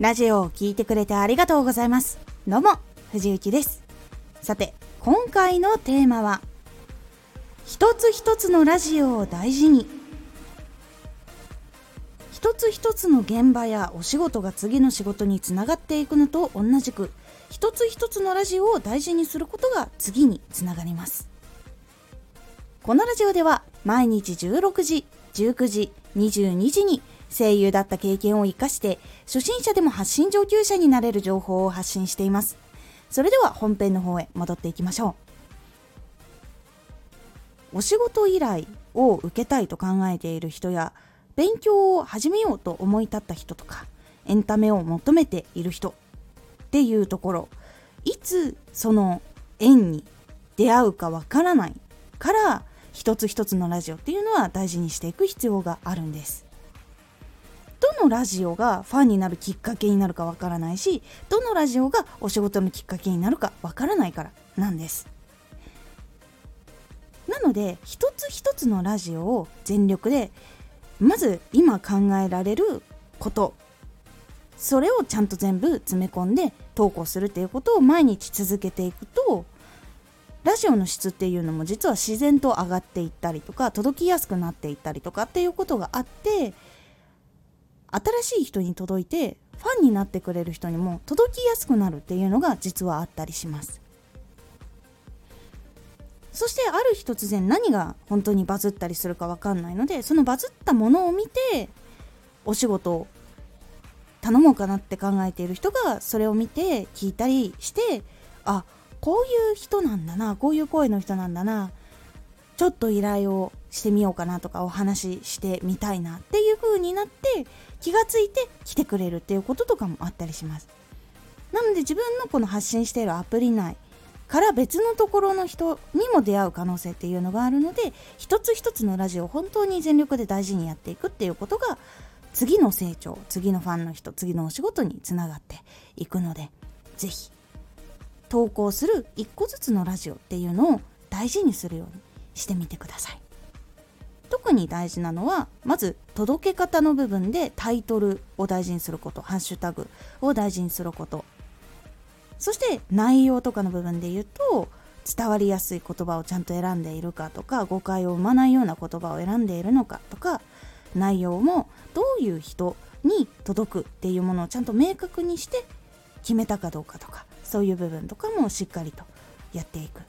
ラジオを聴いてくれてありがとうございます。どうも、藤幸です。さて、今回のテーマは、一つ一つのラジオを大事に。一つ一つの現場やお仕事が次の仕事につながっていくのと同じく、一つ一つのラジオを大事にすることが次につながります。このラジオでは毎日16時、19時、22時に声優だった経験を活かして初心者でも発信上級者になれる情報を発信しています。それでは本編の方へ戻っていきましょう。お仕事依頼を受けたいと考えている人や勉強を始めようと思い立った人とかエンタメを求めている人っていうところいつその縁に出会うかわからないから一つ一つのラジオっていうのは大事にしていく必要があるんです。のラジオがファンになるきっかけになるかわからないしどのラジオがお仕事のきっかけになるかわからないからなんです。なので一つ一つのラジオを全力でまず今考えられることそれをちゃんと全部詰め込んで投稿するっていうことを毎日続けていくとラジオの質っていうのも実は自然と上がっていったりとか届きやすくなっていったりとかっていうことがあって新しい人に届いてファンになってくれる人にも届きやすくなるっていうのが実はあったりします。そしてある日突然何が本当にバズったりするか分かんないのでそのバズったものを見てお仕事を頼もうかなって考えている人がそれを見て聞いたりしてあこういう人なんだなこういう声の人なんだなちょっと依頼をしてみようかなとかお話ししてみたいなっていう風になって気がついて来てくれるっていうこととかもあったりします。なので自分のこの発信しているアプリ内から別のところの人にも出会う可能性っていうのがあるので一つ一つのラジオを本当に全力で大事にやっていくっていうことが次の成長次のファンの人次のお仕事につながっていくので是非投稿する1個ずつのラジオっていうのを大事にするようにしてみてください。特に大事なのはまず届け方の部分でタイトルを大事にすることハッシュタグを大事にすること。そして内容とかの部分で言うと伝わりやすい言葉をちゃんと選んでいるかとか誤解を生まないような言葉を選んでいるのかとか内容もどういう人に届くっていうものをちゃんと明確にして決めたかどうかとかそういう部分とかもしっかりとやっていく。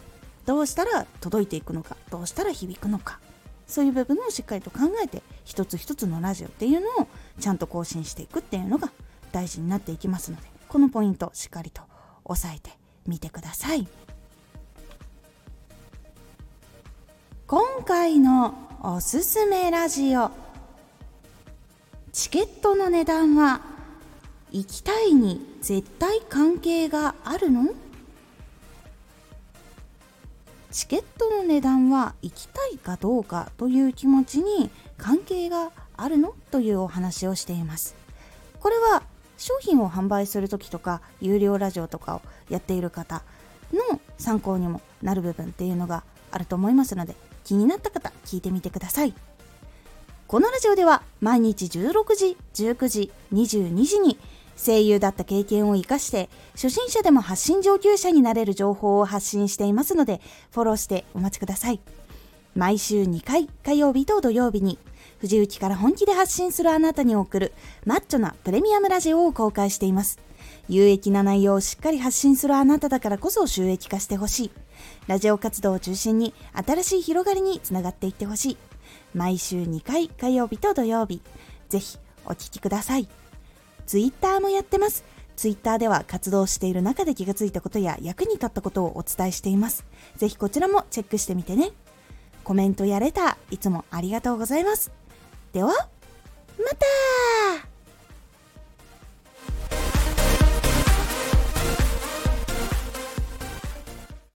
どうしたら届いていくのかどうしたら響くのか。そういう部分をしっかりと考えて一つ一つのラジオっていうのをちゃんと更新していくっていうのが大事になっていきますのでこのポイントしっかりと押さえてみてください。今回のおすすめラジオチケットの値段は行きたいに絶対関係があるの？チケットの値段は行きたいかどうかという気持ちに関係があるのというお話をしています。これは商品を販売する時とか有料ラジオとかをやっている方の参考にもなる部分っていうのがあると思いますので気になった方聞いてみてください。このラジオでは毎日16時19時22時に声優だった経験を活かして初心者でも発信上級者になれる情報を発信していますのでフォローしてお待ちください。毎週2回火曜日と土曜日に藤雪から本気で発信するあなたに送るマッチョなプレミアムラジオを公開しています。有益な内容をしっかり発信するあなただからこそ収益化してほしい。ラジオ活動を中心に新しい広がりにつながっていってほしい。毎週2回火曜日と土曜日ぜひお聴きください。ツイッターもやってます。ツイッターでは活動している中で気がついたことや役に立ったことをお伝えしています。ぜひこちらもチェックしてみてね。コメントやれた、いつもありがとうございます。では、また